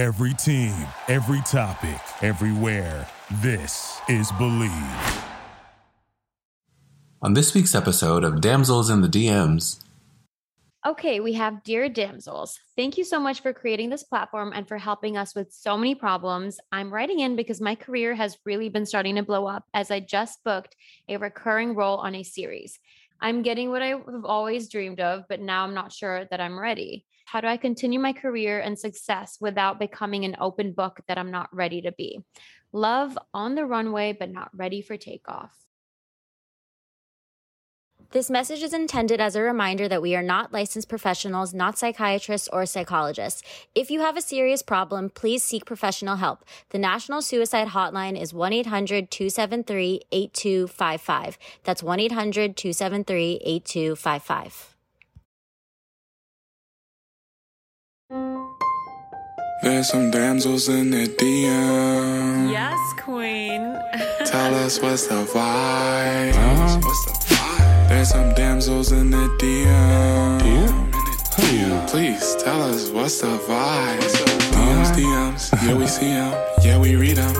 Every team, every topic, everywhere. This is Believe. On this week's episode of Damsels in the DMs, Okay, we have Dear Damsels. Thank you so much for creating this platform and for helping us with so many problems. I'm writing in because my career has really been starting to blow up as I just booked a recurring role on a series. I'm getting what I've always dreamed of, but now I'm not sure that I'm ready. How do I continue my career and success without becoming an open book that I'm not ready to be? Love on the runway, but not ready for takeoff. This message is intended as a reminder that we are not licensed professionals, not psychiatrists or psychologists. If you have a serious problem, please seek professional help. The National Suicide Hotline is 1 800 273 8255. That's 1 There's some damsels in the DM. Yes, queen. Tell us what's the vibe. Uh-huh. What's the vibe? There's some damsels in the DM. DM? Please tell us what's the vibe. DMs, DMs, yeah we see them, yeah we read them.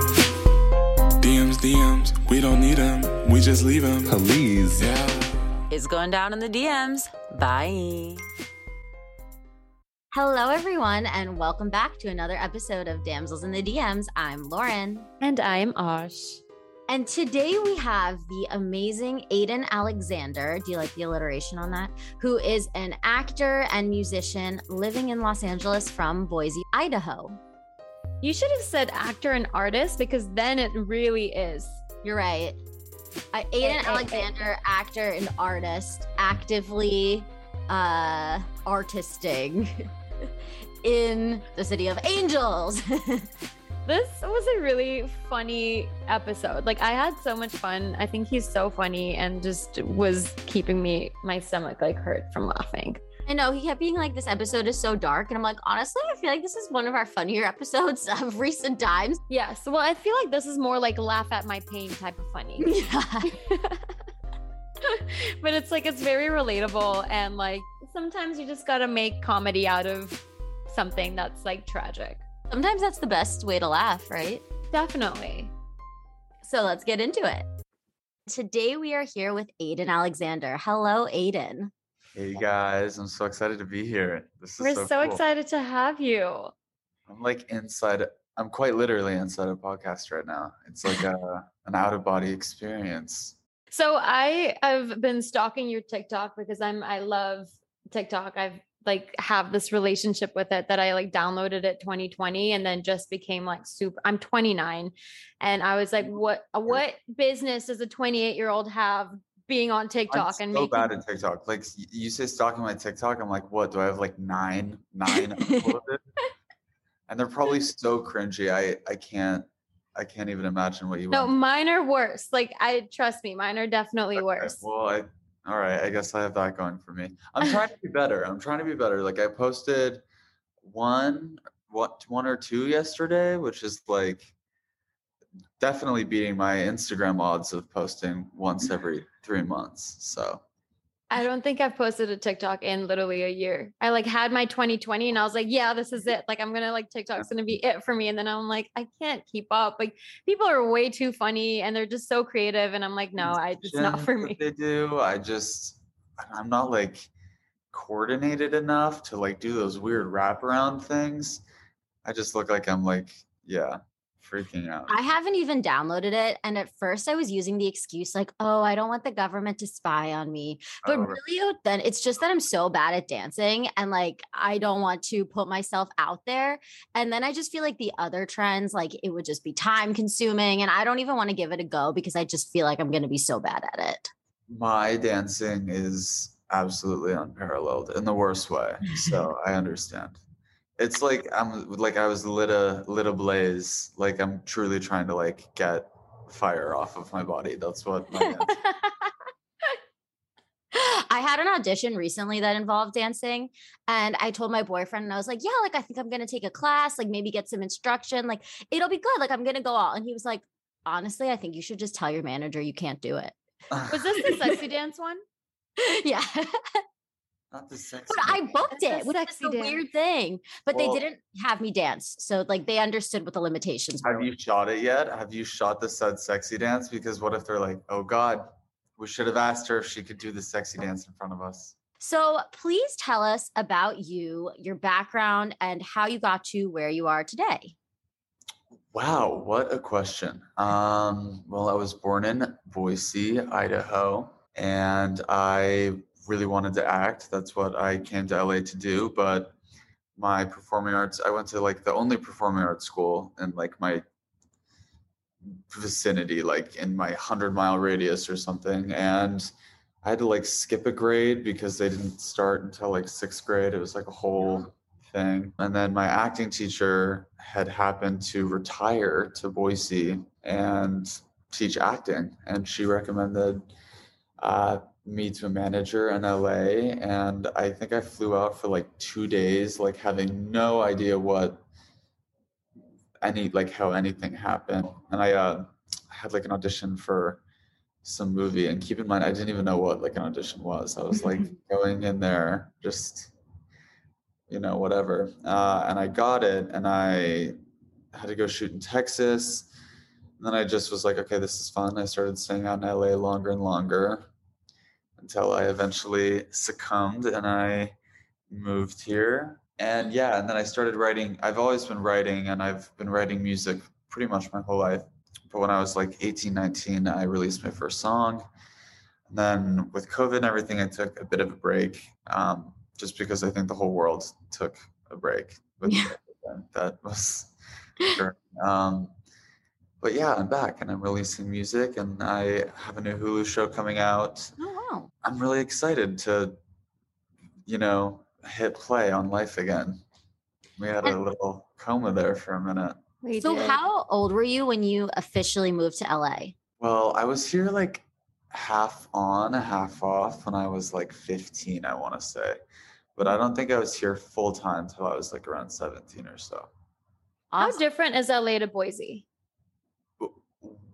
DMs, DMs, we don't need them, we just leave them. please. Yeah. It's going down in the DMs. Bye. Hello, everyone, and welcome back to another episode of Damsels in the DMs. I'm Lauren. And I'm Osh. And today we have the amazing Aiden Alexander. Do you like the alliteration on that? Who is an actor and musician living in Los Angeles from Boise, Idaho. You should have said actor and artist because then it really is. You're right. Uh, Aiden. Alexander, actor and artist, actively uh, artisting in the city of angels. This was a really funny episode. Like I had so much fun. I think he's so funny and just was keeping me my stomach like hurt from laughing. I know he kept being like, this episode is so dark. And I'm like, honestly, I feel like this is one of our funnier episodes of recent times. Yes. Well, I feel like this is more like laugh at my pain type of funny. Yeah. but it's like it's very relatable and like sometimes you just got to make comedy out of something that's like tragic. Sometimes that's the best way to laugh, right? Definitely. So let's get into it. Today we are here with Aiden Alexander. Hello, Aiden. Hey guys, I'm so excited to be here. This is We're so, so cool. excited to have you. I'm like inside. I'm quite literally inside a podcast right now. It's like a an out of body experience. So I have been stalking your TikTok because I'm I love TikTok. I've like have this relationship with it that I like downloaded it 2020 and then just became like super I'm 29 and I was like what uh, what business does a 28 year old have being on TikTok I'm and so making bad at TikTok. Like you say stalking my TikTok, I'm like, what? Do I have like nine nine? And they're probably so cringy. I I can't I can't even imagine what you. No, went mine are worse. Like I trust me, mine are definitely Okay, worse. Well, I all right. I guess I have that going for me. I'm trying to be better. I'm trying to be better. Like I posted one, what one or two yesterday, which is like definitely beating my Instagram odds of posting once every three months. So I don't think I've posted a TikTok in literally a year. I like had my 2020 and I was like, yeah, this is it. Like I'm gonna like TikTok's gonna be it for me. And then I'm like, I can't keep up. Like people are way too funny and they're just so creative. And I'm like, no, I it's not for me. They do. I just I'm not like coordinated enough to like do those weird wraparound things. I just look like I'm like yeah, freaking out. I haven't even downloaded it. And at first I was using the excuse like, oh, I don't want the government to spy on me. But Oh, really, uh, then it's just that I'm so bad at dancing and like I don't want to put myself out there. And then I just feel like the other trends, like it would just be time consuming. And I don't even want to give it a go because I just feel like I'm going to be so bad at it. my dancing is absolutely unparalleled in the worst way. So I understand. It's like I'm like I was lit a lit a blaze. Like I'm truly trying to like get fire off of my body. That's what my I had an audition recently that involved dancing, and I told my boyfriend, and I was like, "Yeah, like I think I'm gonna take a class, like maybe get some instruction, like it'll be good, like I'm gonna go all." And he was like, "Honestly, I think you should just tell your manager you can't do it." Was this the sexy dance one? yeah, Not the sexy. But I booked it, which is the weird thing. But Well- they didn't have me dance. So like they understood what the limitations were. Have you shot it yet? Have you shot the said sexy dance? Because what if they're like, oh God, we should have asked her if she could do the sexy dance in front of us. So please tell us about you, your background, and how you got to where you are today. Wow, what a question. Um, well, I was born in Boise, Idaho, and I really wanted to act. That's what I came to LA to do. But my performing arts, I went to like the only performing arts school in like my vicinity, like in my 100 mile radius or something. And I had to like skip a grade because they didn't start until like sixth grade. It was like a whole thing. And then my acting teacher had happened to retire to Boise and teach acting. And she recommended uh, me to a manager in LA. And I think I flew out for like two days, like having no idea what any, like how anything happened. And I uh, had like an audition for some movie. And keep in mind, I didn't even know what like an audition was. I was like going in there just you know, whatever. Uh, and I got it, and I had to go shoot in Texas. And then I just was like, okay, this is fun. I started staying out in LA longer and longer until I eventually succumbed and I moved here. And yeah, and then I started writing. I've always been writing, and I've been writing music pretty much my whole life. But when I was like 18, 19, I released my first song. And then with COVID and everything, I took a bit of a break. Um, just because I think the whole world took a break with Yeah. that was um but yeah i'm back and i'm releasing music and i have a new hulu show coming out Oh wow. i'm really excited to you know hit play on life again we had a little coma there for a minute We So did. how old were you when you officially moved to LA? well i was here like half on half off when i was like 15 i want to say but i don't think i was here full time till i was like around 17 or so How different is LA to Boise?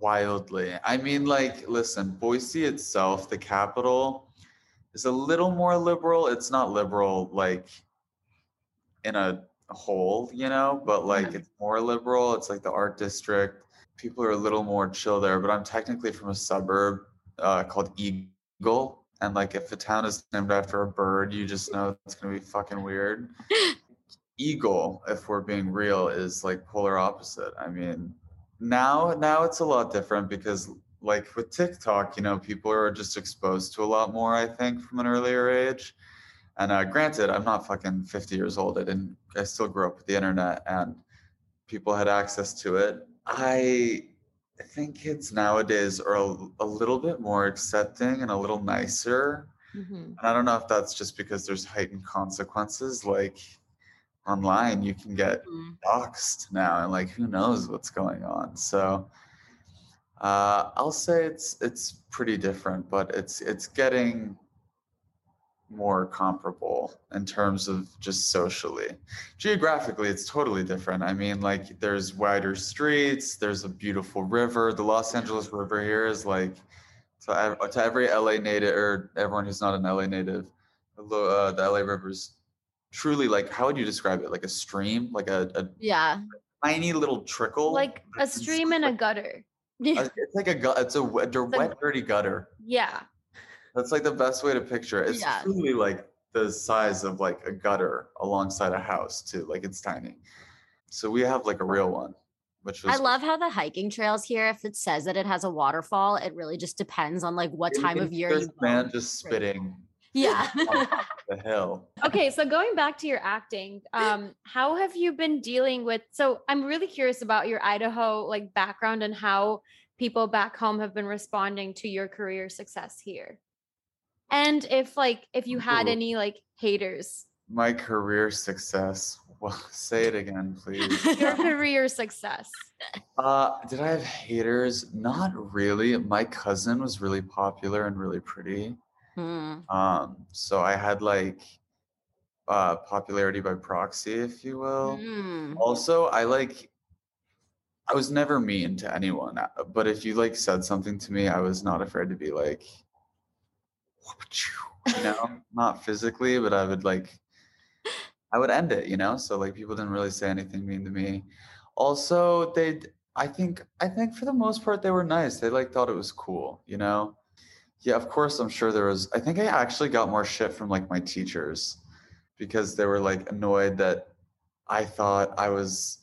Wildly. I mean, like, listen, Boise itself, the capital, is a little more liberal. It's not liberal like in a whole, you know, but like Mhm. it's more liberal. It's like the art district. People are a little more chill there, but I'm technically from a suburb uh, called Eagle. And like, if a town is named after a bird, you just know it's gonna be fucking weird. Eagle, if we're being real, is like polar opposite. I mean, now now it's a lot different because like with TikTok, you know, people are just exposed to a lot more, I think, from an earlier age. And uh, granted, I'm not fucking 50 years old. I didn't. I still grew up with the internet, and people had access to it. I think kids nowadays are a, a little bit more accepting and a little nicer. Mhm. And I don't know if that's just because there's heightened consequences, like online, you can get Mm. doxxed now, and like who knows what's going on. So uh, I'll say it's it's pretty different, but it's it's getting more comparable in terms of just socially. Geographically, it's totally different. I mean, like there's wider streets, there's a beautiful river. The Los Angeles River here is like to, to every LA native or everyone who's not an LA native, uh, the LA River's truly like how would you describe it? Like a stream, like a, a Yeah. tiny little trickle, Like a stream and a gutter. uh, It's like a gut. It's a wet, It's a- dirty gutter. Yeah. That's like the best way to picture it. It's Yeah. truly like the size of like a gutter alongside a house too. Like it's tiny. So we have like a real one, which I love how the hiking trails here, if it says that it has a waterfall, it really just depends on like what time of year you this man just spitting Yeah. on top of the hill. Okay, so going back to your acting, um, how have you been dealing with? So I'm really curious about your Idaho like background and how people back home have been responding to your career success here, and if like if you had Ooh. any like haters, My career success. Well, say it again, please. your career success. Uh, did I have haters? Not really. My cousin was really popular and really pretty. Hmm. Um, so I had like uh popularity by proxy, if you will. Hmm. Also, I like I was never mean to anyone, uh, but if you like said something to me, I was not afraid to be like you know, not physically, but I would like, I would end it, you know. So like people didn't really say anything mean to me. Also, they, I think, I think for the most part they were nice. They like thought it was cool, you know. Yeah, of course. I'm sure there was. I think I actually got more shit from like my teachers because they were like annoyed that I thought I was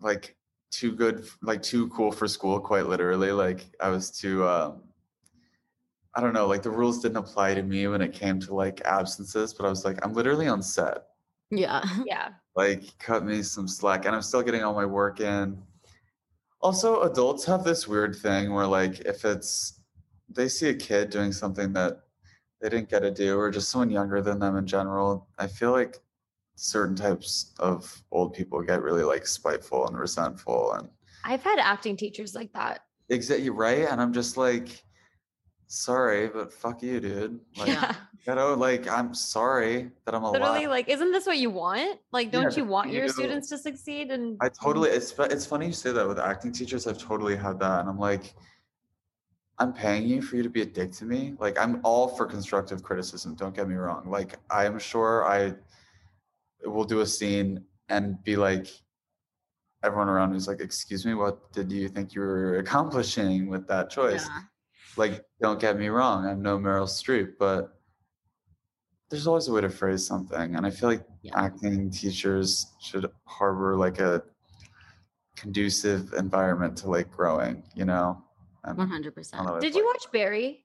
like too good, like too cool for school. Quite literally, like I was too. um I don't know, like the rules didn't apply to me when it came to like absences, but I was like, I'm literally on set. Yeah. Yeah. Like, cut me some slack, and I'm still getting all my work in. Also, adults have this weird thing where, like, if it's they see a kid doing something that they didn't get to do, or just someone younger than them in general, I feel like certain types of old people get really like spiteful and resentful and I've had acting teachers like that. exactly right. And I'm just like, sorry, but fuck you, dude. Like, Yeah. you know, like I'm sorry that I'm alive. Literally, like, isn't this what you want? Like, don't you but want your you- students to succeed? And I totally. It's it's funny you say that with acting teachers. I've totally had that, and I'm like, I'm paying you for you to be a dick to me. Like I'm all for constructive criticism. Don't get me wrong. Like I am sure I will do a scene and be like, everyone around me is like, "Excuse me, what did you think you were accomplishing with that choice?" Yeah. Like, don't get me wrong. I'm no Meryl Streep, but there's always a way to phrase something, and I feel like Yeah. acting teachers should harbor like a conducive environment to like growing, you know. One hundred percent. did you watch Barry?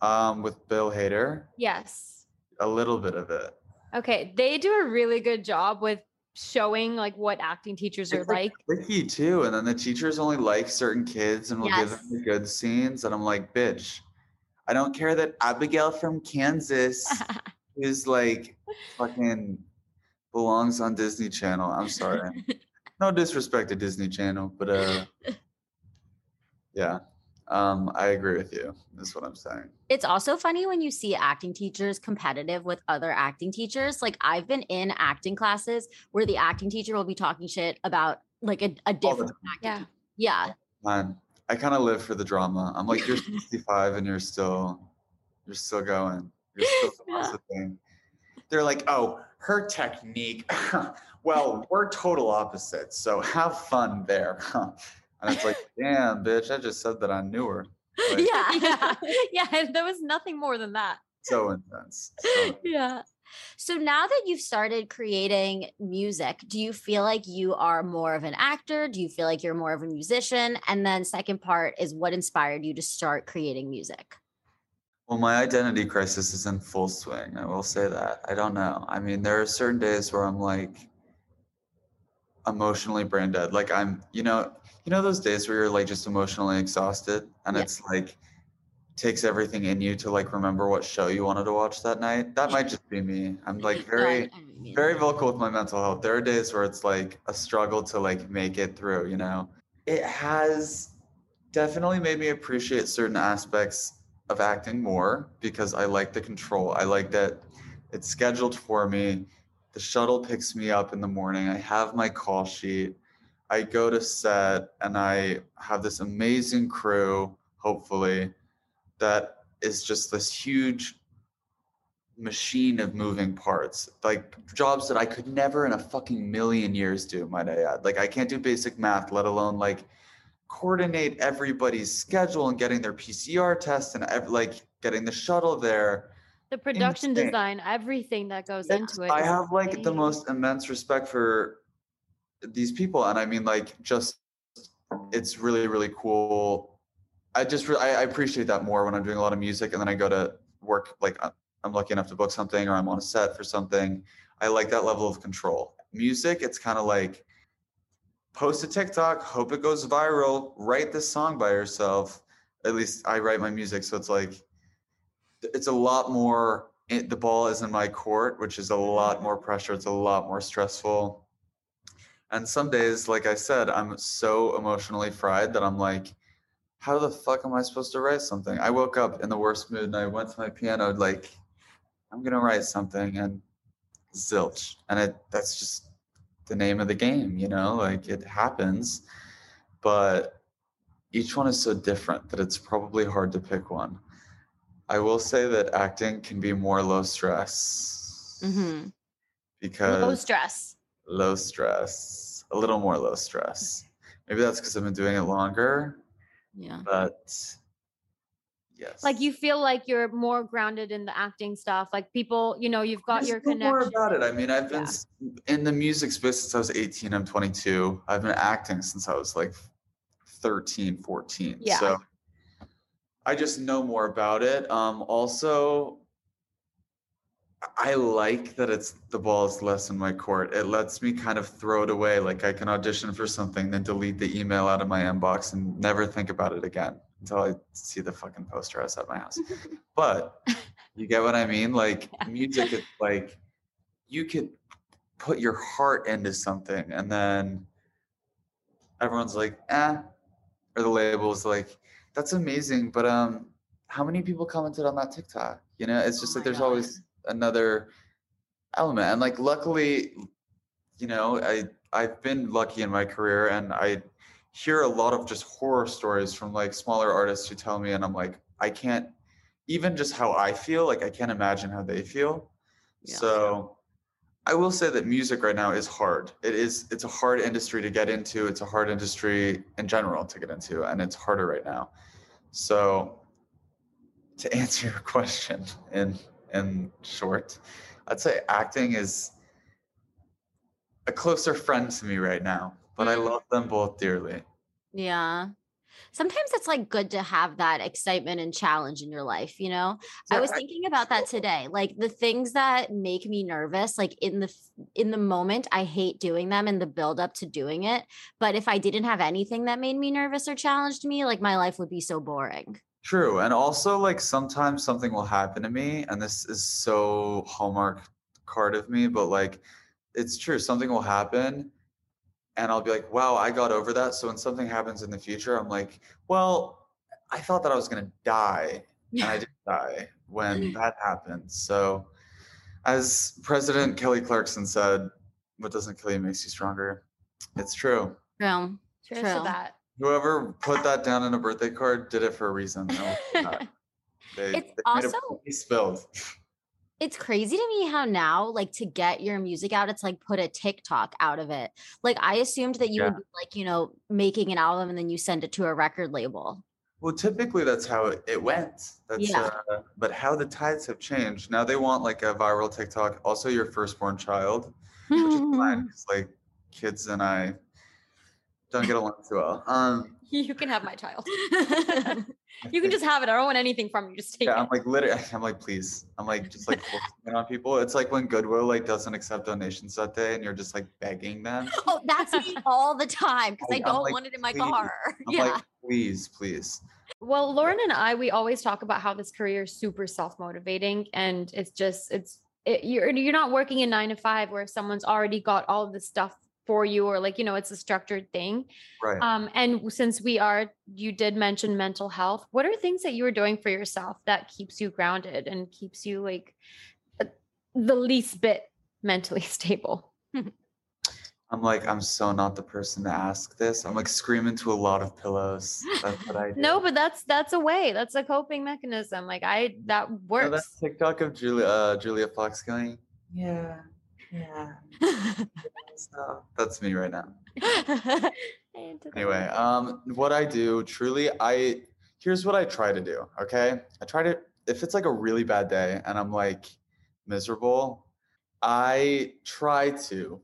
Um, with Bill Hader, Yes. a little bit of it. Okay. They do a really good job with showing like what acting teachers are like, like. Tricky too, and then the teachers only like certain kids and will give them the good scenes, and I'm like, bitch, I don't care that Abigail from Kansas is like fucking belongs on Disney Channel. I'm sorry. no disrespect to Disney Channel, but uh yeah. Um I agree with you. Is what I'm saying. It's also funny when you see acting teachers competitive with other acting teachers. Like I've been in acting classes where the acting teacher will be talking shit about like a, a different acting Yeah. teacher. Yeah. Man, I kind of live for the drama. I'm like, you're 65 and you're still you're still going. You're still Yeah. gossiping. They're like, oh, her technique. well, we're total opposites. So have fun there. and it's like, damn, bitch, I just said that I knew her. Like, Yeah. yeah. Yeah. There was nothing more than that. so intense. So yeah. So now that you've started creating music, do you feel like you are more of an actor? Do you feel like you're more of a musician? And then second part is what inspired you to start creating music? Well, my identity crisis is in full swing. I will say that. I don't know. I mean, there are certain days where I'm like emotionally brain dead. Like I'm, you know, you know those days where you're like just emotionally exhausted and Yeah. it's like takes everything in you to like remember what show you wanted to watch that night. That might just be me. I'm like very I know what you mean. very vocal with my mental health. There are days where it's like a struggle to like make it through, you know. It has definitely made me appreciate certain aspects of acting more because I like the control. I like that it's scheduled for me. The shuttle picks me up in the morning. I have my call sheet. I go to set and I have this amazing crew, hopefully, that is just this huge machine of moving parts like jobs that i could never in a fucking million years do might i add like i can't do basic math let alone like coordinate everybody's schedule and getting their pcr test and like getting the shuttle there The production Insane. design, everything that goes Yes, into it. I have like the most immense respect for these people, and I mean, like, just it's really, really cool. I just re- I, I appreciate that more when I'm doing a lot of music, and then I go to work. Like, I'm lucky enough to book something, or I'm on a set for something. I like that level of control. Music, it's kind of like post a TikTok, hope it goes viral, write this song by yourself. At least I write my music, so it's like it's a lot more the ball is in my court which is a lot more pressure it's a lot more stressful and some days like i said i'm so emotionally fried that i'm like how the fuck am i supposed to write something? I woke up in the worst mood and i went to my piano like i'm gonna write something and zilch. And it that's just the name of the game you know like it happens. But each one is so different that it's probably hard to pick one. I will say that acting can be more low stress hmm because Low stress. low stress, a little more low stress. Maybe that's because I've been doing it longer, Yeah. but yes. Like you feel like you're more grounded in the acting stuff. Like people, you know, you've got Just your know more about it. I mean, I've been Yeah. in the music space since I was 18. I'm 22. I've been acting since I was like 13, 14. Yeah. So I just know more about it. Um, also, I like that it's the ball is less in my court. It lets me kind of throw it away. Like I can audition for something, then delete the email out of my inbox and never think about it again until I see the fucking poster outside my house. but you get what I mean? Like music is like you could put your heart into something and then everyone's like, eh, or the label's like, that's amazing, but um, how many people commented on that TikTok? You know, it's just Oh like there's God. always another element. And like luckily, you know, I I've been lucky in my career and I hear a lot of just horror stories from like smaller artists who tell me and I'm like, I can't even just how I feel, like I can't imagine how they feel. Yeah. So I will say that music right now is hard. It is it's a hard industry to get into. It's a hard industry in general to get into, and it's harder right now. So to answer your question in in short, I'd say acting is a closer friend to me right now, but I Mm. love them both dearly. Yeah. Sometimes it's like good to have that excitement and challenge in your life, you know? I was thinking about that today. Like the things that make me nervous, like in the in the moment, I hate doing them and the build up to doing it. But if I didn't have anything that made me nervous or challenged me, like my life would be so boring. True. And also like sometimes something will happen to me and this is so hallmark card of me, but like it's true. Something will happen and I'll be like, wow, I got over that. So when something happens in the future, I'm like, well, I thought that I was gonna die and I didn't die when that happened. So as President Kelly Clarkson said, what doesn't kill you makes you stronger. It's true. True. Cheers to True. that. Whoever put that down in a birthday card did it for a reason. I will say that. They, It's they also- spilled. It's crazy to me how now, like to get your music out, it's like put a TikTok out of it. Like I assumed that you Yeah. would be like, you know, making an album and then you send it to a record label. Well, typically that's how it, went. That's Yeah. uh, but how the tides have changed. Now they want like a viral TikTok, also your firstborn child, which is fine. 'cause, like kids and I don't get along too well. Um, You can have my child. You can just have it. I don't want anything from you. Just take yeah, it. I'm like literally, I'm like, please. I'm like just like on people. It's like when Goodwill like doesn't accept donations that day, and you're just like begging them. oh, that's me all the time because I Like, don't like, want it in my please. car. I'm yeah. like, please, please. Well, Lauren and I, we always talk about how this career is super self-motivating, and it's just it's it, you're you're not working in nine to five where someone's already got all of this stuff for you, or like you know, it's a structured thing. Right. Um, and since we are, you did mention mental health. What are things that you are doing for yourself that keeps you grounded and keeps you like uh, the least bit mentally stable? I'm like, I'm so not the person to ask this. I'm like screaming to a lot of pillows. That's what I do. No, but that's that's a way. That's a coping mechanism. Like I that You know works. TikTok of Julia uh, Julia Fox going, yeah, yeah. So that's me right now. Anyway, um, what I do truly, I here's what I try to do. Okay, I try to if it's like a really bad day and I'm like miserable, I try to,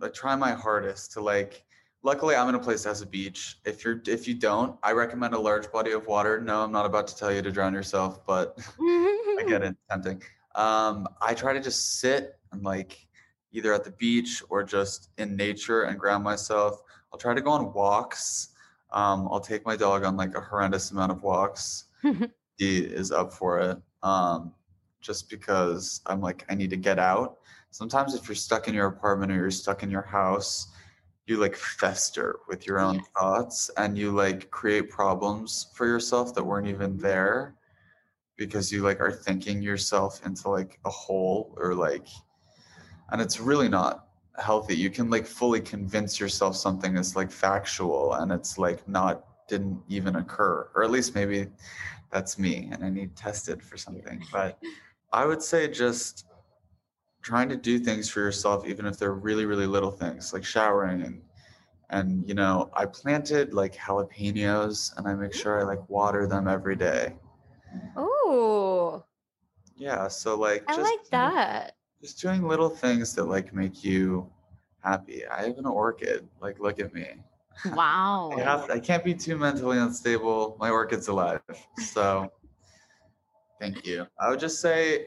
I try my hardest to like. Luckily, I'm in a place that has a beach. If you're if you don't, I recommend a large body of water. No, I'm not about to tell you to drown yourself, but I get it, tempting. Um, I try to just sit and like either at the beach or just in nature and ground myself. I'll try to go on walks. Um, I'll take my dog on like a horrendous amount of walks. he is up for it. Um, just because I'm like, I need to get out. Sometimes if you're stuck in your apartment or you're stuck in your house, you like fester with your own thoughts and you like create problems for yourself that weren't even there because you like are thinking yourself into like a hole or like and it's really not healthy you can like fully convince yourself something is like factual and it's like not didn't even occur or at least maybe that's me and I need tested for something. But I would say just trying to do things for yourself, even if they're really, really little things, like showering and and you know, I planted like jalapenos and I make sure I like water them every day. Oh, Yeah, so like I like that. Just doing little things that like make you happy. I have an orchid. Like look at me. Wow. I have I can't be too mentally unstable. My orchid's alive. So thank you. I would just say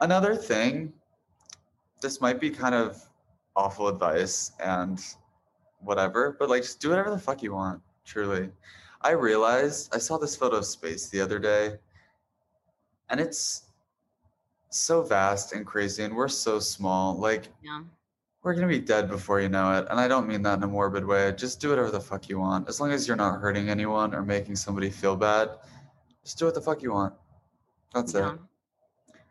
another thing. This might be kind of awful advice and whatever, but like just do whatever the fuck you want, truly. I realized I saw this photo of space the other day, and it's so vast and crazy, and we're so small. Like Yeah. we're gonna be dead before you know it. And I don't mean that in a morbid way. Just do whatever the fuck you want. As long as you're not hurting anyone or making somebody feel bad, just do what the fuck you want. That's Yeah. it.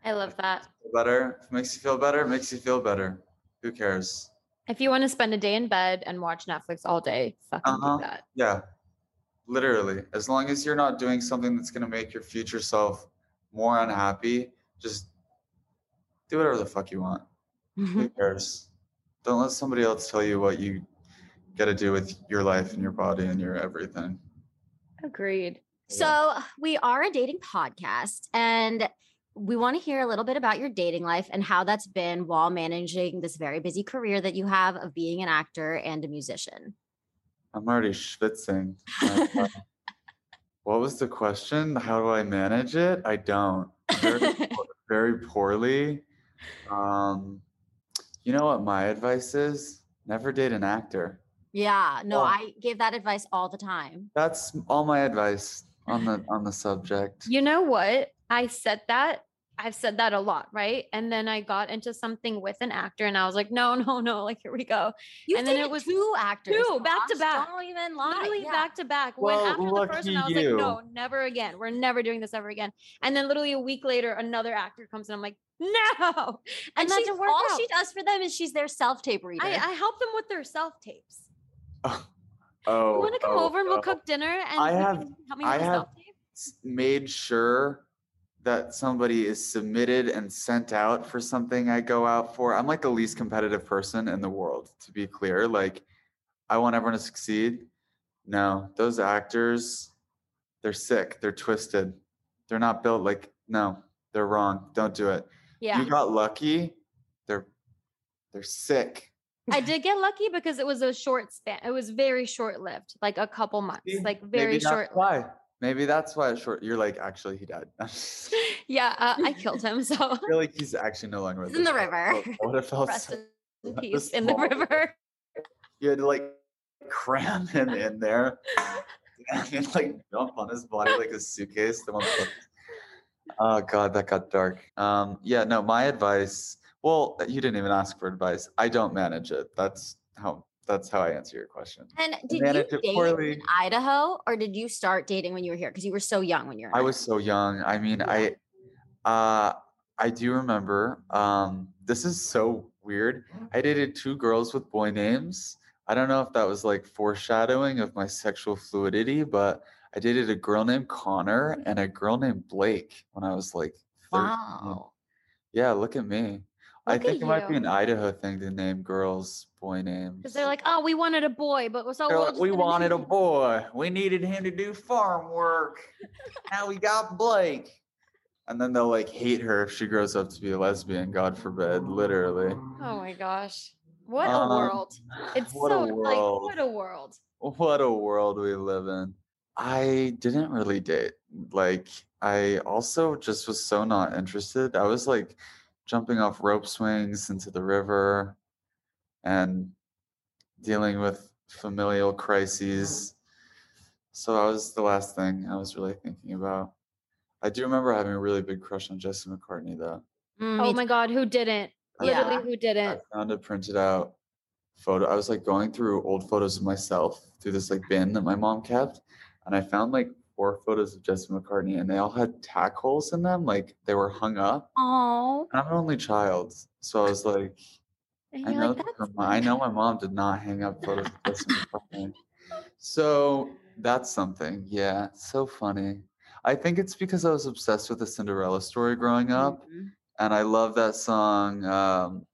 I love that. Better. If it makes you feel better, it makes you feel better. Who cares? If you want to spend a day in bed and watch Netflix all day, fucking Uh-huh. do that. Yeah. Literally. As long as you're not doing something that's gonna make your future self more unhappy, just do whatever the fuck you want. Who cares? Don't let somebody else tell you what you gotta do with your life and your body and your everything. Agreed. So we are a dating podcast and we want to hear a little bit about your dating life and how that's been while managing this very busy career that you have of being an actor and a musician. I'm already schwitzing. Uh, what was the question? How do I manage it? I don't. Very, very poorly. Um, you know what my advice is? Never date an actor. Yeah, no, Oh. I gave that advice all the time. That's all my advice on the on the subject. You know what? I said that. I've said that a lot, right? And then I got into something with an actor and I was like, no, no, no, like here we go. You And then it dated was two actors. two, back to back. Don't even lie. Literally yeah. back to back. When Well, after the first one, I was lucky like, no, never again. We're never doing this ever again. And then literally a week later, another actor comes and I'm like, no. And that she's, all out. she does for them is she's their self tape reader. I, I help them with their self tapes. Oh, you want to come oh, over and we'll oh. cook dinner and I have- help me I with the have- self tape? made sure that somebody is submitted and sent out for something I go out for. I'm like the least competitive person in the world, to be clear. Like, I want everyone to succeed. No, those actors, they're sick. They're twisted. They're not built like, no, they're wrong. Don't do it. Yeah. You got lucky. They're they're sick. I did get lucky because it was a short span. It was very short lived, like a couple months, See, like very short. Why? Maybe that's why short. You're like, actually, he died. Yeah, uh, I killed him. So I feel like he's actually no longer in the river. What- if else? rest in the peace in the river. You had to like cram him in there and like jump on his body like a suitcase. The one oh god, that got dark. Um, yeah, no, my advice. Well, you didn't even ask for advice. I don't manage it. That's how. That's how I answer your question. and did you date poorly. in Idaho or did you start dating when you were here? Because you were so young when you were. I was so young. I mean, Yeah. I uh I do remember um this is so weird. I dated two girls with boy names. I don't know if that was like foreshadowing of my sexual fluidity, but I dated a girl named Connor and a girl named Blake when I was like 13. Wow. Yeah, look at me. I think it might be an Idaho thing to name girls boy names. Because they're like, oh, we wanted a boy, but so we're like, we wanted a boy. We needed him to do farm work. now we got Blake. And then they'll like hate her if she grows up to be a lesbian, God forbid, literally. Oh my gosh. What a Um, world. It's so a like what a world. What a world we live in. I didn't really date. Like, I also just was so not interested. I was like jumping off rope swings into the river and dealing with familial crises. So that was the last thing I was really thinking about. I do remember having a really big crush on Jesse McCartney, though. Mm, Oh my god, who didn't? I Yeah. Literally, who didn't? I found a printed out photo. I was like going through old photos of myself through this like bin that my mom kept, and I found like four photos of Jesse McCartney, and they all had tack holes in them, like they were hung up. Oh, And I'm an only child, so I was like, I know, like, that that's I know my mom did not hang up photos of Jesse McCartney. So that's something. Yeah, so funny. I think it's because I was obsessed with the Cinderella story growing up, Mhm. and I love that song um,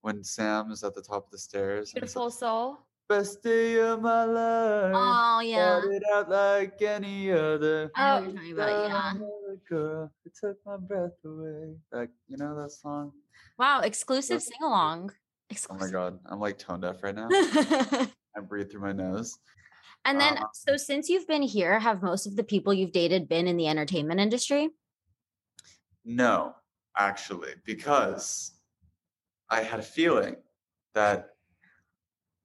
when Sam is at the top of the stairs. Beautiful soul. Best day of my life. Oh yeah. Started out like any other. I know what you're talking about, yeah. Girl, it took my breath away. Like you know that song. Wow, exclusive sing along. Oh my god, I'm like tone deaf right now. I breathe through my nose. and then, Uh, so since you've been here, have most of the people you've dated been in the entertainment industry? No, actually, because I had a feeling that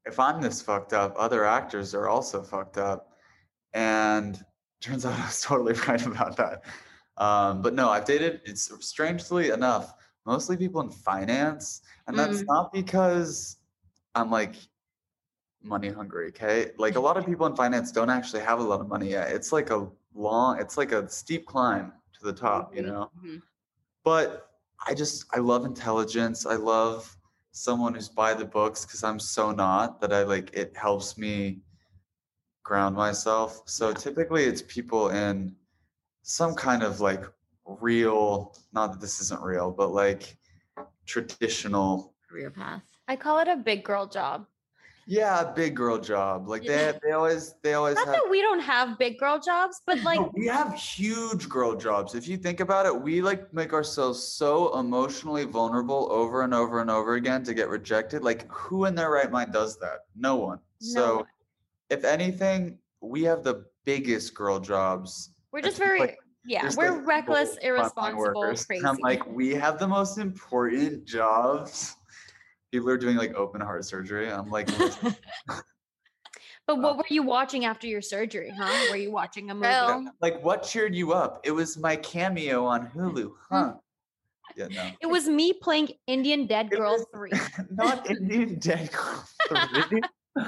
if I'm this fucked up, other actors are also fucked up. And turns out I was totally right about that. Um, but no, I've dated, it's strangely enough, mostly people in finance. And that's Mm. not because I'm like money hungry, okay? Like a lot of people in finance don't actually have a lot of money yet. It's like a long, it's like a steep climb to the top, you Mhm, know? mhm. but I just I love intelligence. I love someone who's by the books because I'm so not that I like it helps me ground myself. So typically it's people in some kind of like real, not that this isn't real, but like traditional Career path. I call it a big girl job. Yeah, big girl job. Like they they always they always Not have that we don't have big girl jobs, but like No, we have huge girl jobs. If you think about it, we like make ourselves so emotionally vulnerable over and over and over again to get rejected. Like, who in their right mind does that? No one. No so, one. if anything, we have the biggest girl jobs. we're just very like, yeah, we're reckless, irresponsible, crazy. I'm like, we have the most important jobs. People are doing like open heart surgery. I'm like, but what um were you watching after your surgery, huh? Were you watching a movie? Well, like, what cheered you up? It was my cameo on Hulu, hmm. huh? Yeah, no. It was me playing Indian Dead It Girl was- 3. not Indian Dead Girl 3.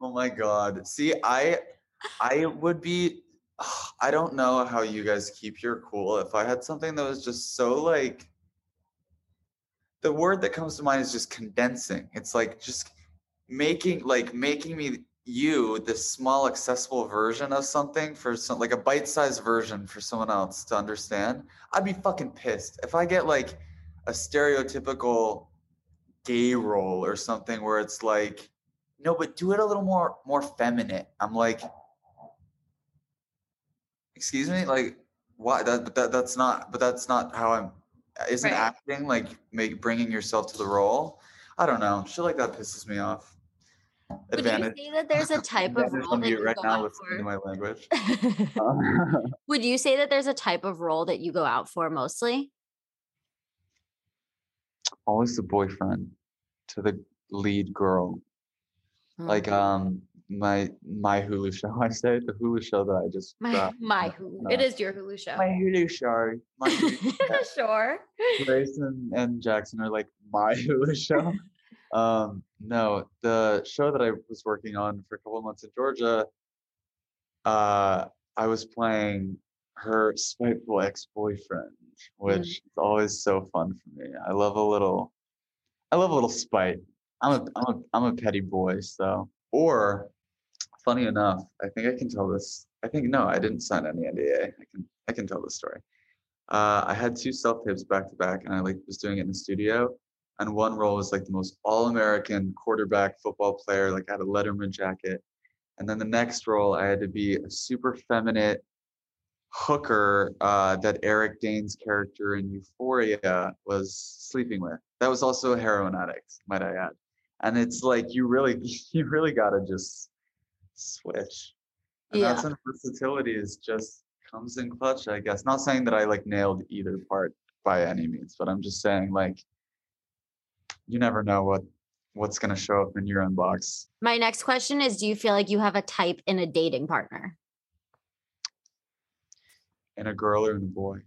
oh my god. See, I I would be I don't know how you guys keep your cool if I had something that was just so like the word that comes to mind is just condensing. It's like just making like making me you this small accessible version of something for some like a bite-sized version for someone else to understand. I'd be fucking pissed if I get like a stereotypical gay role or something where it's like no but do it a little more more feminine i'm like excuse me like why that that that's not but that's not how i'm isn't Right. acting like make bringing yourself to the role i don't know shit like that pisses me off Would you say that there's a type of role that you right go now out listening to for? my language Would you say that there's a type of role that you go out for mostly? always the boyfriend to the lead girl like Mm. um my my hulu show i say the hulu show that i just My my Hulu. no. It is your Hulu show. my hulu show my Hulu sure. Grace and, and Jackson are like my Hulu show. Um, no, the show that I was working on for a couple of months in Georgia, uh, I was playing her spiteful ex-boyfriend, which is always so fun for me. I love a little, I love a little spite. I'm a, I'm a, I'm a petty boy, so. Or, funny enough, I think I can tell this. I think no, I didn't sign any NDA. I can, I can tell this story. Uh, I had two self tapes back to back, and I like was doing it in the studio. And one role was like the most all-American quarterback football player, like I had a Letterman jacket. And then the next role, I had to be a super feminine hooker uh, that Eric Dane's character in Euphoria was sleeping with. That was also a heroin addict, might I add. And it's like you really, you really gotta just switch. And Yeah. that's when versatility is just comes in clutch, I guess. Not saying that I like nailed either part by any means, but I'm just saying like you never know what what's gonna show up in your inbox. My next question is Do you feel like you have a type in a dating partner? In a girl or in a boy.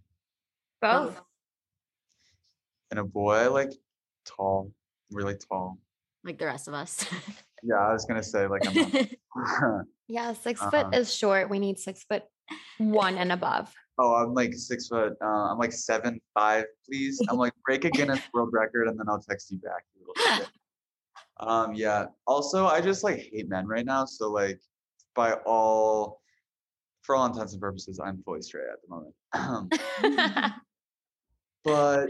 Both. In a boy, I like tall, really tall. Like the rest of us. Yeah, I was gonna say like I'm Yeah, 6 Uh-huh. foot is short. We need six foot one and above. Oh, I'm like six foot. Uh, I'm like seven five, please. I'm like break a Guinness World Record, and then I'll text you back. you little shit. Um, yeah. Also, I just like hate men right now. So like, by all for all intents and purposes, I'm fully straight at the moment. but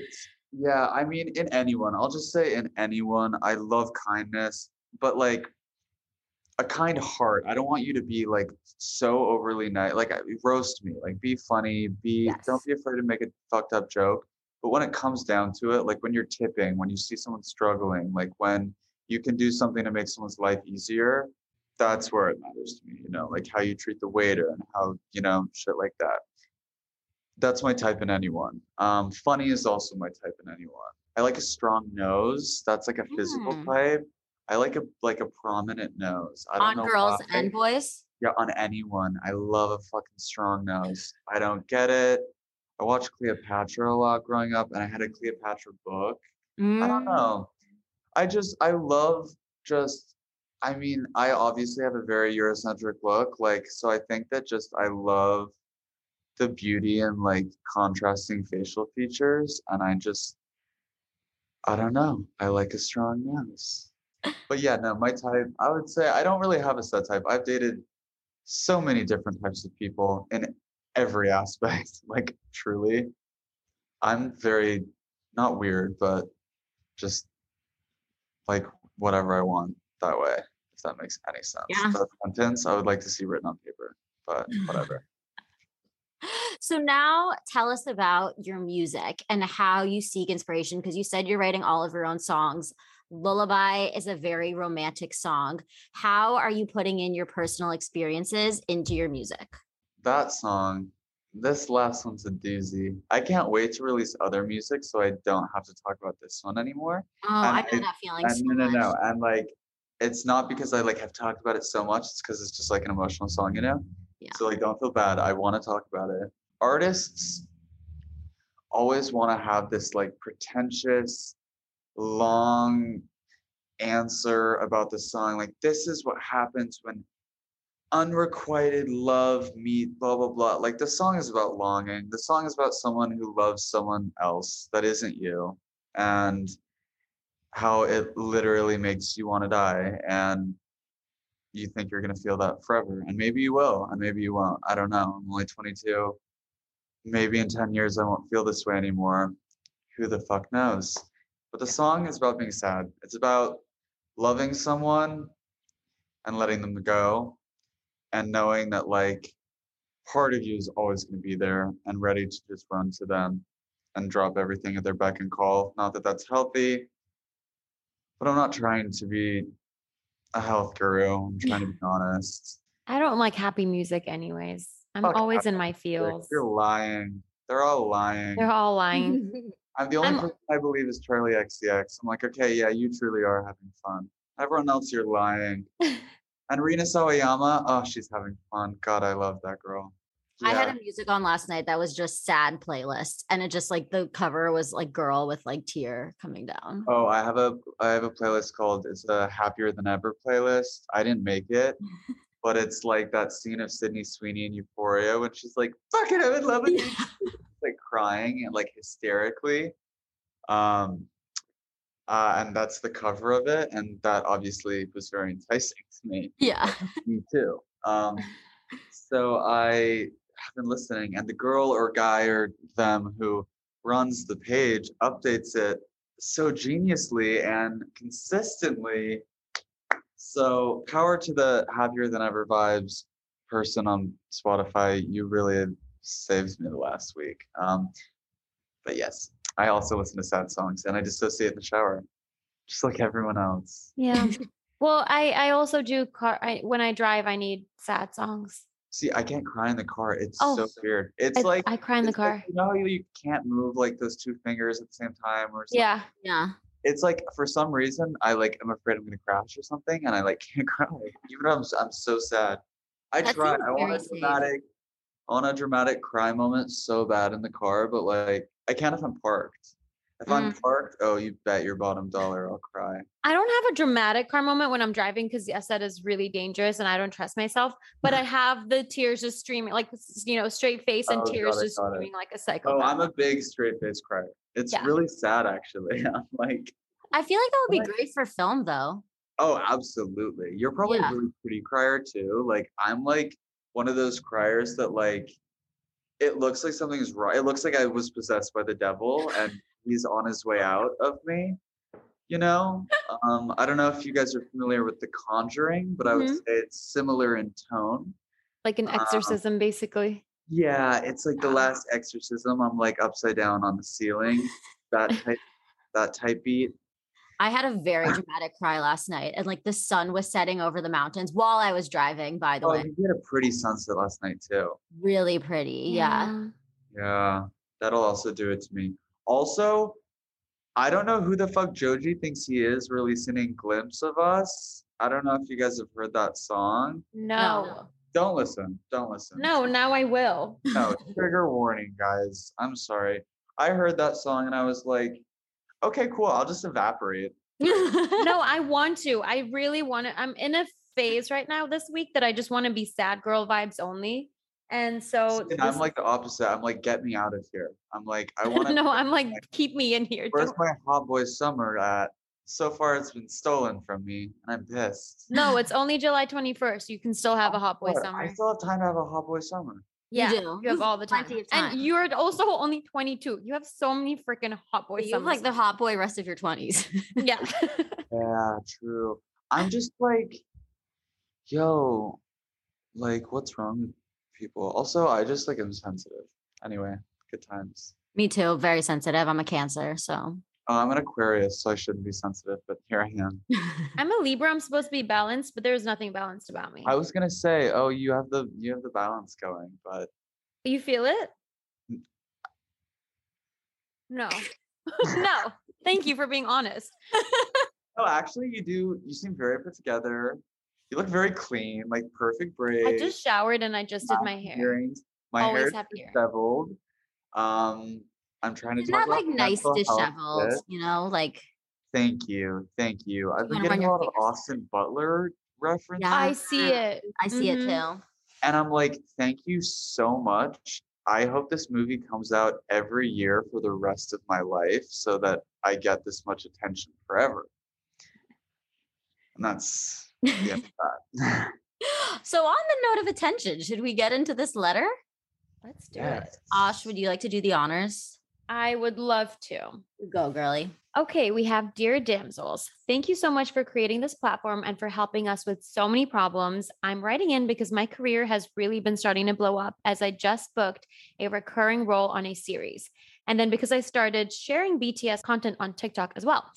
yeah, I mean, in anyone, I'll just say in anyone, I love kindness, but like a kind heart. I don't want you to be like so overly nice. Like roast me, like be funny, be don't be afraid to make a fucked up joke. But when it comes down to it, like when you're tipping, when you see someone struggling, like when you can do something to make someone's life easier, that's where it matters to me, you know, like how you treat the waiter and how, you know, shit like that. That's my type in anyone. Um, funny is also my type in anyone. I like a strong nose. That's like a physical Mm. type. I like a like a prominent nose. I don't On know girls why. and boys. Yeah, on anyone. I love a fucking strong nose. I don't get it. I watched Cleopatra a lot growing up, and I had a Cleopatra book. I Mm. don't know. I just I love just I mean, I obviously have a very Eurocentric look, like so I think that just I love the beauty and like contrasting facial features and I just I don't know. I like a strong nose. But yeah, no, my type, I would say I don't really have a set type. I've dated so many different types of people in every aspect, like truly. I'm very not weird, but just like whatever I want that way, if that makes any sense. Yeah. That sentence I would like to see written on paper, but whatever. So now tell us about your music and how you seek inspiration because you said you're writing all of your own songs. Lullaby is a very romantic song. How are you putting in your personal experiences into your music? that song, this last one's a doozy. I can't wait to release other music so I don't have to talk about this one anymore. Oh, I And know I- that feeling And so no, no, much. no. And like, it's not because I like have talked about it so much. It's because it's just like an emotional song, you know? Yeah. So like, don't feel bad. I want to talk about it. Artists always want to have this like pretentious, long answer about the song. Like, this is what happens when unrequited love meet blah blah blah. Like the song is about longing. The song is about someone who loves someone else that isn't you and how it literally makes you want to die and you think you're going to feel that forever. And maybe you will and maybe you won't. I don't know. I'm only 22 maybe in 10 years i won't feel this way anymore. Who the fuck knows but the song is about being sad. It's about loving someone and letting them go and knowing that like part of you is always going to be there and ready to just run to them and drop everything at their beck and call. Not that that's healthy but i'm not trying to be a health guru. I'm trying to be honest. I don't like happy music anyways. I'm Fuck always in my feels. you're lying. They're all lying. They're all lying. i'm the only I'm- person i believe is Charli XCX i'm like okay yeah you truly are having fun. Everyone else you're lying. And rina sawayama oh she's having fun. God i love that girl. I had a music on last night that was just sad playlist, and it just like the cover was like girl with like tear coming down. Oh, I have a I have a playlist called it's a happier than ever playlist. I didn't make it, but it's like that scene of Sydney Sweeney in Euphoria when she's like, "Fucking, I'm in love with you," like crying and like hysterically. Um, uh, and that's the cover of it, and that obviously was very enticing to me. Yeah. Me too. Um, so I have been listening, and the girl or guy or them who runs the page updates it so geniusly and consistently. So power to the happier than ever vibes person on Spotify. You really saved me the last week. Um, but yes, I also listen to sad songs and I dissociate in the shower, just like everyone else. Yeah. Well, I I also do car I, when I drive. I need sad songs. See, I can't cry in the car. It's Oh, so weird. It's I, like I cry in the it's like, car. you know how you, you can't move like those two fingers at the same time or something? Yeah. Yeah. It's like for some reason I like I'm afraid I'm gonna crash or something and I like can't cry. Even though I'm s- I'm so sad. I That try. I want very a safe. dramatic Want a dramatic cry moment so bad in the car, but like I can't if I'm parked. If I'm Mm. parked, oh you bet your bottom dollar I'll cry. I don't have a dramatic car moment when I'm driving because yes, that is really dangerous and I don't trust myself. But I have the tears just streaming, like you know, straight face and Oh, tears it, just streaming like a psycho. Oh. I'm a big straight face crier. It's Yeah. really sad actually. I'm like I feel like that would be What? great for film though. Oh, absolutely. You're probably Yeah. a really pretty crier too. Like I'm like one of those criers that like it looks like something's wrong. It looks like I was possessed by the devil and he's on his way out of me. You know, um, I don't know if you guys are familiar with The Conjuring, but I would Mhm. say it's similar in tone. Like an Uh, exorcism, basically. Yeah, it's like the last exorcism. I'm like upside down on the ceiling. That type that type beat. I had a very dramatic cry last night, and like the sun was setting over the mountains while I was driving. By the Oh, way, you had a pretty sunset last night too. really pretty. Yeah. Yeah, that'll also do it to me. Also, I don't know who the fuck Joji thinks he is releasing a glimpse of us. I don't know if you guys have heard that song. No. Don't listen. Don't listen. No, now I will. No, trigger warning, guys. I'm sorry. I heard that song and I was like, okay, cool. I'll just evaporate. no, I want to. I really want to. I'm in a phase right now this week that I just want to be sad girl vibes only. And so And I'm like the opposite. I'm like, get me out of here. I'm like, I want to. no, I'm like, keep me in here. Where's Don't- my hot boy summer at? So far, it's been stolen from me, and I'm pissed. No, it's only July 21st. You can still have a oh, hot boy summer. I still have time to have a hot boy summer. Yeah, you have You've all the time. time. And you're also only 22. You have so many freaking hot boy you have like the hot boy rest of your 20s. yeah. Yeah, true. I'm just like, yo, like, what's wrong with people? Also, I just like am sensitive. Anyway, good times. Me too. Very sensitive. I'm a cancer. So Uh, I'm an Aquarius, so I shouldn't be sensitive, but here I am. I'm a Libra. I'm supposed to be balanced, but there's nothing balanced about me. I was gonna say, oh, you have the you have the balance going, but You feel it? No. no. Thank you for being honest. oh, actually, you do. You seem very put together. You look very clean, like perfect braids. I just showered and I just did my hair. Earrings. My Always hair have is disheveled. Um, I'm trying to that like nice disheveled? You know, like Thank you, thank you. I've been getting a lot of Austin Butler references. Yeah. I see it. I see it Mhm. too. And I'm like, thank you so much. I hope this movie comes out every year for the rest of my life so that I get this much attention forever. And that's the end of that. So on the note of attention, should we get into this letter? Let's do Yes. it. Osh, would you like to do the honors? I would love to. Go, girly. Okay, we have Dear Damsels. Thank you so much for creating this platform and for helping us with so many problems. I'm writing in because my career has really been starting to blow up as I just booked a recurring role on a series. And then because I started sharing BTS content on TikTok as well.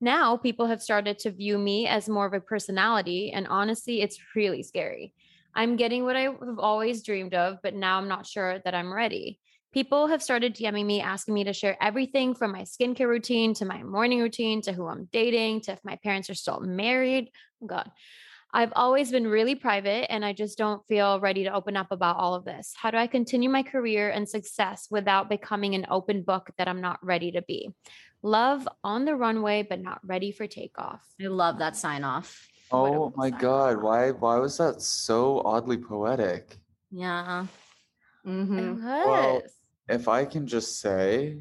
Now people have started to view me as more of a personality. And honestly, it's really scary. I'm getting what I have always dreamed of, but now I'm not sure that I'm ready. People have started DMing me asking me to share everything from my skincare routine to my morning routine to who I'm dating to if my parents are still married. Oh God. I've always been really private and I just don't feel ready to open up about all of this. How do I continue my career and success without becoming an open book that I'm not ready to be? Love on the runway, but not ready for takeoff. I love that sign off. oh my sign. god, why why was that so oddly poetic? Yeah. It hmm Well, was. If I can just say,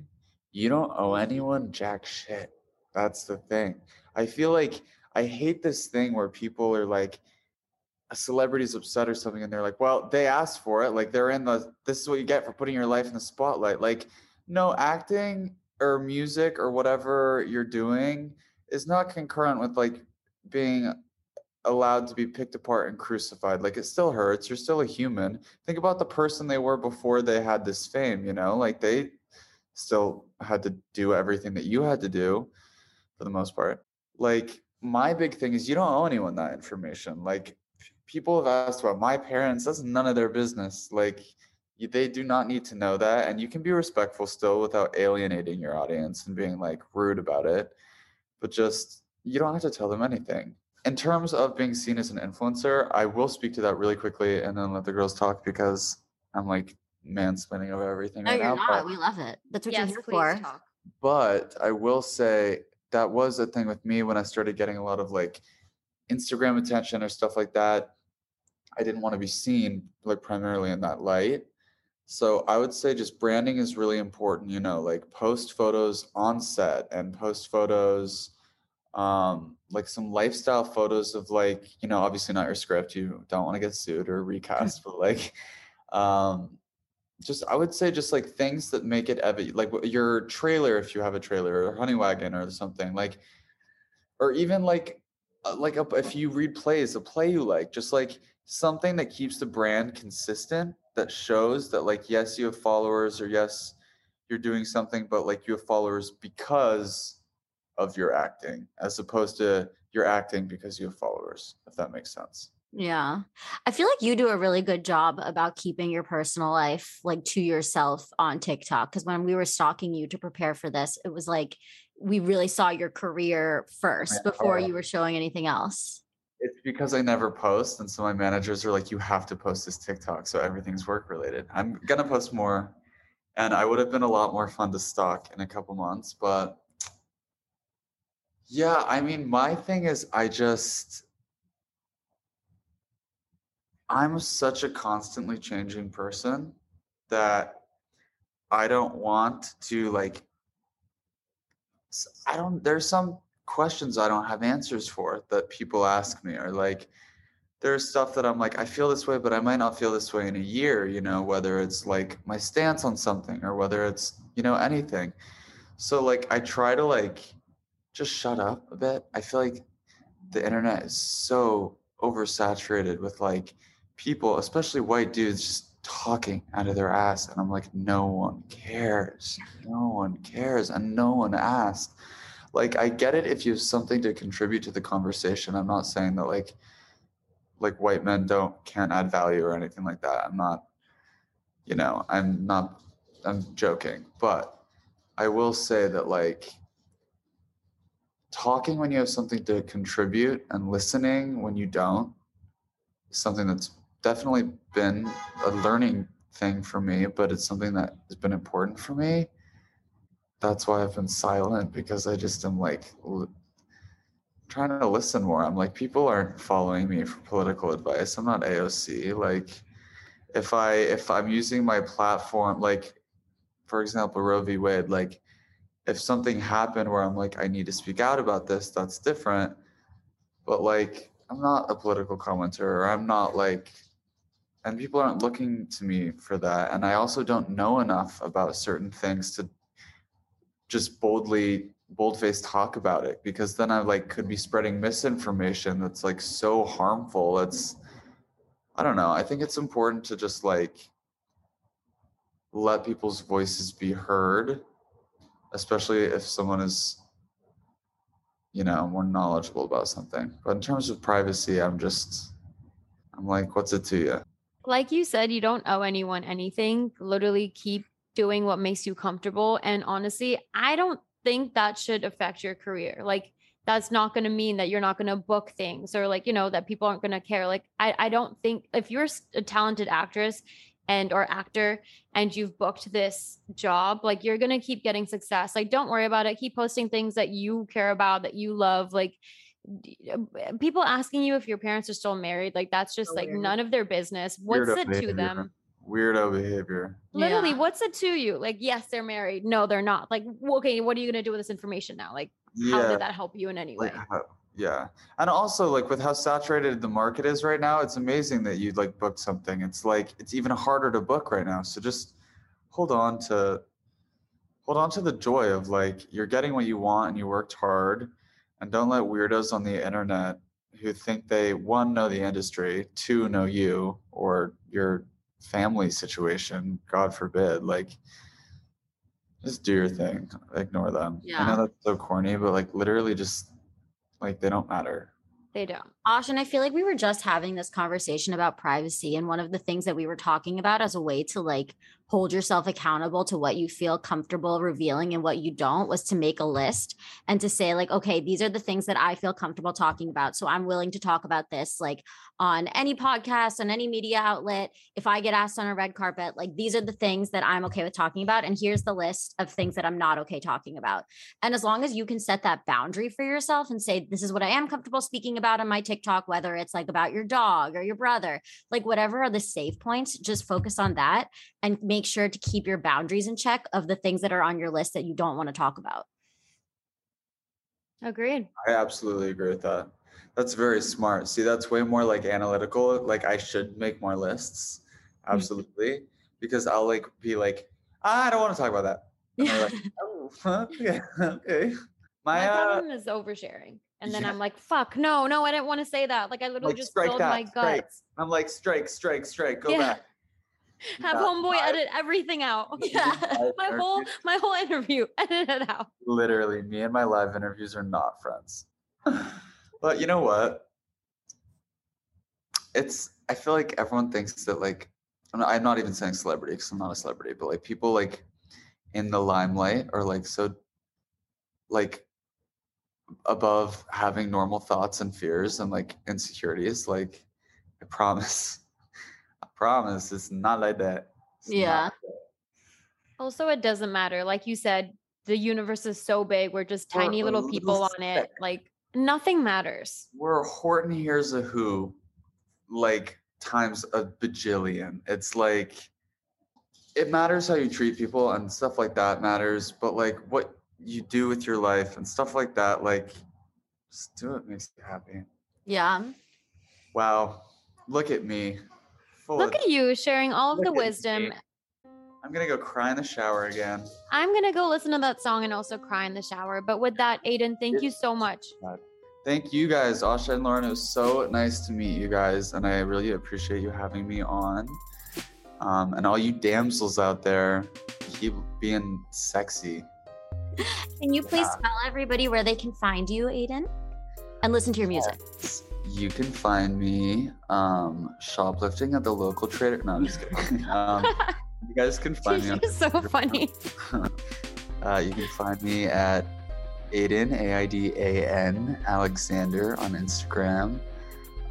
you don't owe anyone jack shit. That's the thing. I feel like I hate this thing where people are like, a celebrity's upset or something, and they're like, well, they asked for it. Like they're in the, this is what you get for putting your life in the spotlight. Like, no, acting or music or whatever you're doing is not concurrent with like being allowed to be picked apart and crucified. Like it still hurts. You're still a human. Think about the person they were before they had this fame, you know? Like they still had to do everything that you had to do for the most part. Like my big thing is you don't owe anyone that information. Like people have asked about my parents, that's none of their business. Like they do not need to know that and you can be respectful still without alienating your audience and being like rude about it. But just you don't have to tell them anything in terms of being seen as an influencer, I will speak to that really quickly and then let the girls talk because I'm like mansplaining over everything No, right you're now. not. But, We love it. That's what yes, you're here please for. talk. but I will say that was a thing with me when I started getting a lot of like Instagram attention or stuff like that. I didn't want to be seen like primarily in that light. So I would say just branding is really important, you know, like post photos on set and post photos um like some lifestyle photos of like you know obviously not your script you don't want to get sued or recast but like um just i would say just like things that make it evident like your trailer if you have a trailer or honey wagon or something like or even like uh, like a, if you read plays a play you like just like something that keeps the brand consistent that shows that like yes you have followers or yes you're doing something but like you have followers because of your acting as opposed to you're acting because you have followers if that makes sense Yeah. I feel like you do a really good job about keeping your personal life like to yourself on TikTok. Cause when we were stalking you to prepare for this, it was like we really saw your career first before you were showing anything else. it's because i never post and so my managers are like you have to post this tiktok so everything's work related i'm gonna post more and i would have been a lot more fun to stalk in a couple months but yeah i mean my thing is i just i'm such a constantly changing person that i don't want to like I don't there's some questions i don't have answers for that people ask me or like there's stuff that i'm like i feel this way but i might not feel this way in a year you know whether it's like my stance on something or whether it's you know anything. So like i try to like just shut up a bit i feel like the internet is so oversaturated with like people especially white dudes just talking out of their ass and i'm like no one cares. No one cares and no one asked like i get it if you have something to contribute to the conversation. I'm not saying that like like white men don't can't add value or anything like that. I'm not you know i'm not i'm joking. But i will say that like talking when you have something to contribute and listening when you don't is something that's definitely been a learning thing for me but it's something that has been important for me. That's why i've been silent because i just am like l- trying to listen more. I'm like people aren't following me for political advice. I'm not aoc like if i if i'm using my platform like for example roe v. Wade like if something happened where i'm like i need to speak out about this that's different. But like i'm not a political commenter or i'm not like and people aren't looking to me for that. And i also don't know enough about certain things to just boldly bold-faced talk about it because then i like could be spreading misinformation that's like so harmful. It's i don't know. I think it's important to just like let people's voices be heard especially if someone is you know more knowledgeable about something but in terms of privacy i'm just i'm like what's it to you like you said, you don't owe anyone anything. Literally keep doing what makes you comfortable. And honestly, I don't think that should affect your career. Like, that's not going to mean that you're not going to book things or like, you know, that people aren't going to care. Like, I, I don't think if you're a talented actress and or actor and you've booked this job, like you're going to keep getting success. Like, don't worry about it. Keep posting things that you care about, that you love. Like, uh, people asking you if your parents are still married, like that's just like none of their business. What's Weirdo it to them? weirdo behavior Literally, Yeah. what's it to you? Like, yes, they're married. No, they're not. Like, okay, what are you gonna do with this information now? Like, how yeah did that help you in any way? like how, yeah. And also like with how saturated the market is right now it's amazing that you like booked something. It's like it's even harder to book right now. So just hold on to hold on to the joy of like you're getting what you want and you worked hard. And don't let weirdos on the internet who think they one know the industry two know you or your family situation god forbid. Like just do your thing. Ignore them. Yeah. i know that's so corny but like literally just like they don't matter They don't. Osh, and I feel like we were just having this conversation about privacy. And one of the things that we were talking about as a way to like hold yourself accountable to what you feel comfortable revealing and what you don't was to make a list and to say, like, okay, these are the things that I feel comfortable talking about. So I'm willing to talk about this like on any podcast, on any media outlet. If I get asked on a red carpet, like these are the things that I'm okay with talking about. And here's the list of things that I'm not okay talking about. And as long as you can set that boundary for yourself and say, this is what I am comfortable speaking about on my TikTok, whether it's like about your dog or your brother, like whatever are the safe points, just focus on that and make sure to keep your boundaries in check of the things that are on your list that you don't want to talk about. Agreed. I absolutely agree with that. That's very smart. See, that's way more like analytical. Like I should make more lists. Mm. Absolutely. Because I'll like be like, "Ah, I don't want to talk about that. And they're like, oh, okay, okay. My My uh, problem is oversharing. And then yeah. I'm like, fuck, no, no, I didn't want to say that. Like I literally Like, just strike spilled that, my strike. guts. I'm like, strike, strike, strike, go Yeah. back. Have Not homeboy edit everything out. Yeah. my whole my whole interview, edit it out. Literally, me and my live interviews are not friends. but you know what? It's I feel like everyone thinks that like I'm not, I'm not even saying celebrity because I'm not a celebrity, but like people like in the limelight are like so like above having normal thoughts and fears and like insecurities. Like I promise, I promise, it's not like that. It's Yeah. like that. Also, it doesn't matter. Like you said, the universe is so big. We're just We're tiny little little people on it. Like nothing matters. we're Horton Hears a Who, like times a bajillion. It's like it matters how you treat people and stuff like that matters, but like what you do with your life and stuff like that, like just do it makes you happy. Yeah. Wow, look at me. Full Look of- at you sharing all of the at me. wisdom. I'm gonna go cry in the shower again. I'm gonna go listen to that song and also cry in the shower. But with that, Aidan, thank you so much. Thank you guys, Asha and Lauren. It was so nice to meet you guys, and I really appreciate you having me on. Um, and all you damsels out there, keep being sexy. Can you please tell everybody where they can find you, Aidan? And listen to your music. You can find me um, shoplifting at the local trader. No, I'm just kidding. um, you guys can find me She's so funny. uh, you can find me at Aidan, A I D A N, Alexander on Instagram,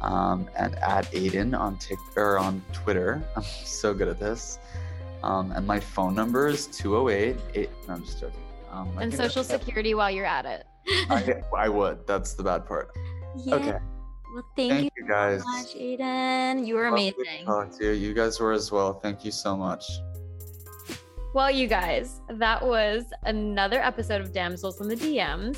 um, and at Aidan on Tik or on Twitter. I'm so good at this. Um, and my phone number is 208. Eight, no, I'm just joking. Um, And social security while you're at it. I, I would. That's the bad part. Yeah. Okay. Well, thank, Thank you you guys. so much, Aidan. You were Lovely amazing. talk to you. You guys were as well. Thank you so much. Well, you guys, that was another episode of Damsels in the DMs.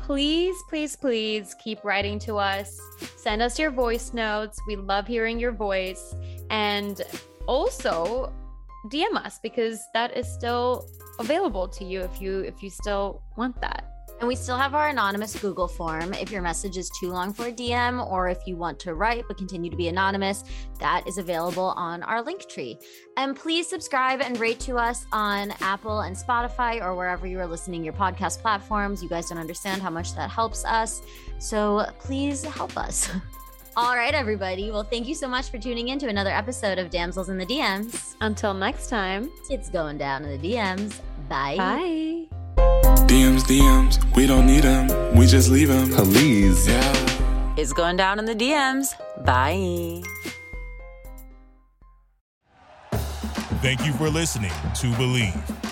Please, please, please keep writing to us. Send us your voice notes. We love hearing your voice. And also DM us because that is still available to you if you if you still want that. And we still have our anonymous Google form. If your message is too long for a DM or if you want to write but continue to be anonymous, that is available on our link tree. And please subscribe and rate to us on Apple and Spotify or wherever you are listening your podcast platforms. You guys don't understand how much that helps us. So please help us. All right, everybody. Well, thank you so much for tuning in to another episode of Damsels in the DMs. Until next time, It's going down in the DMs. Bye. bye. DMs, DMs, we don't need them, we just leave them. Please. Yeah. It's going down in the DMs. Bye. Thank you for listening to Bleav.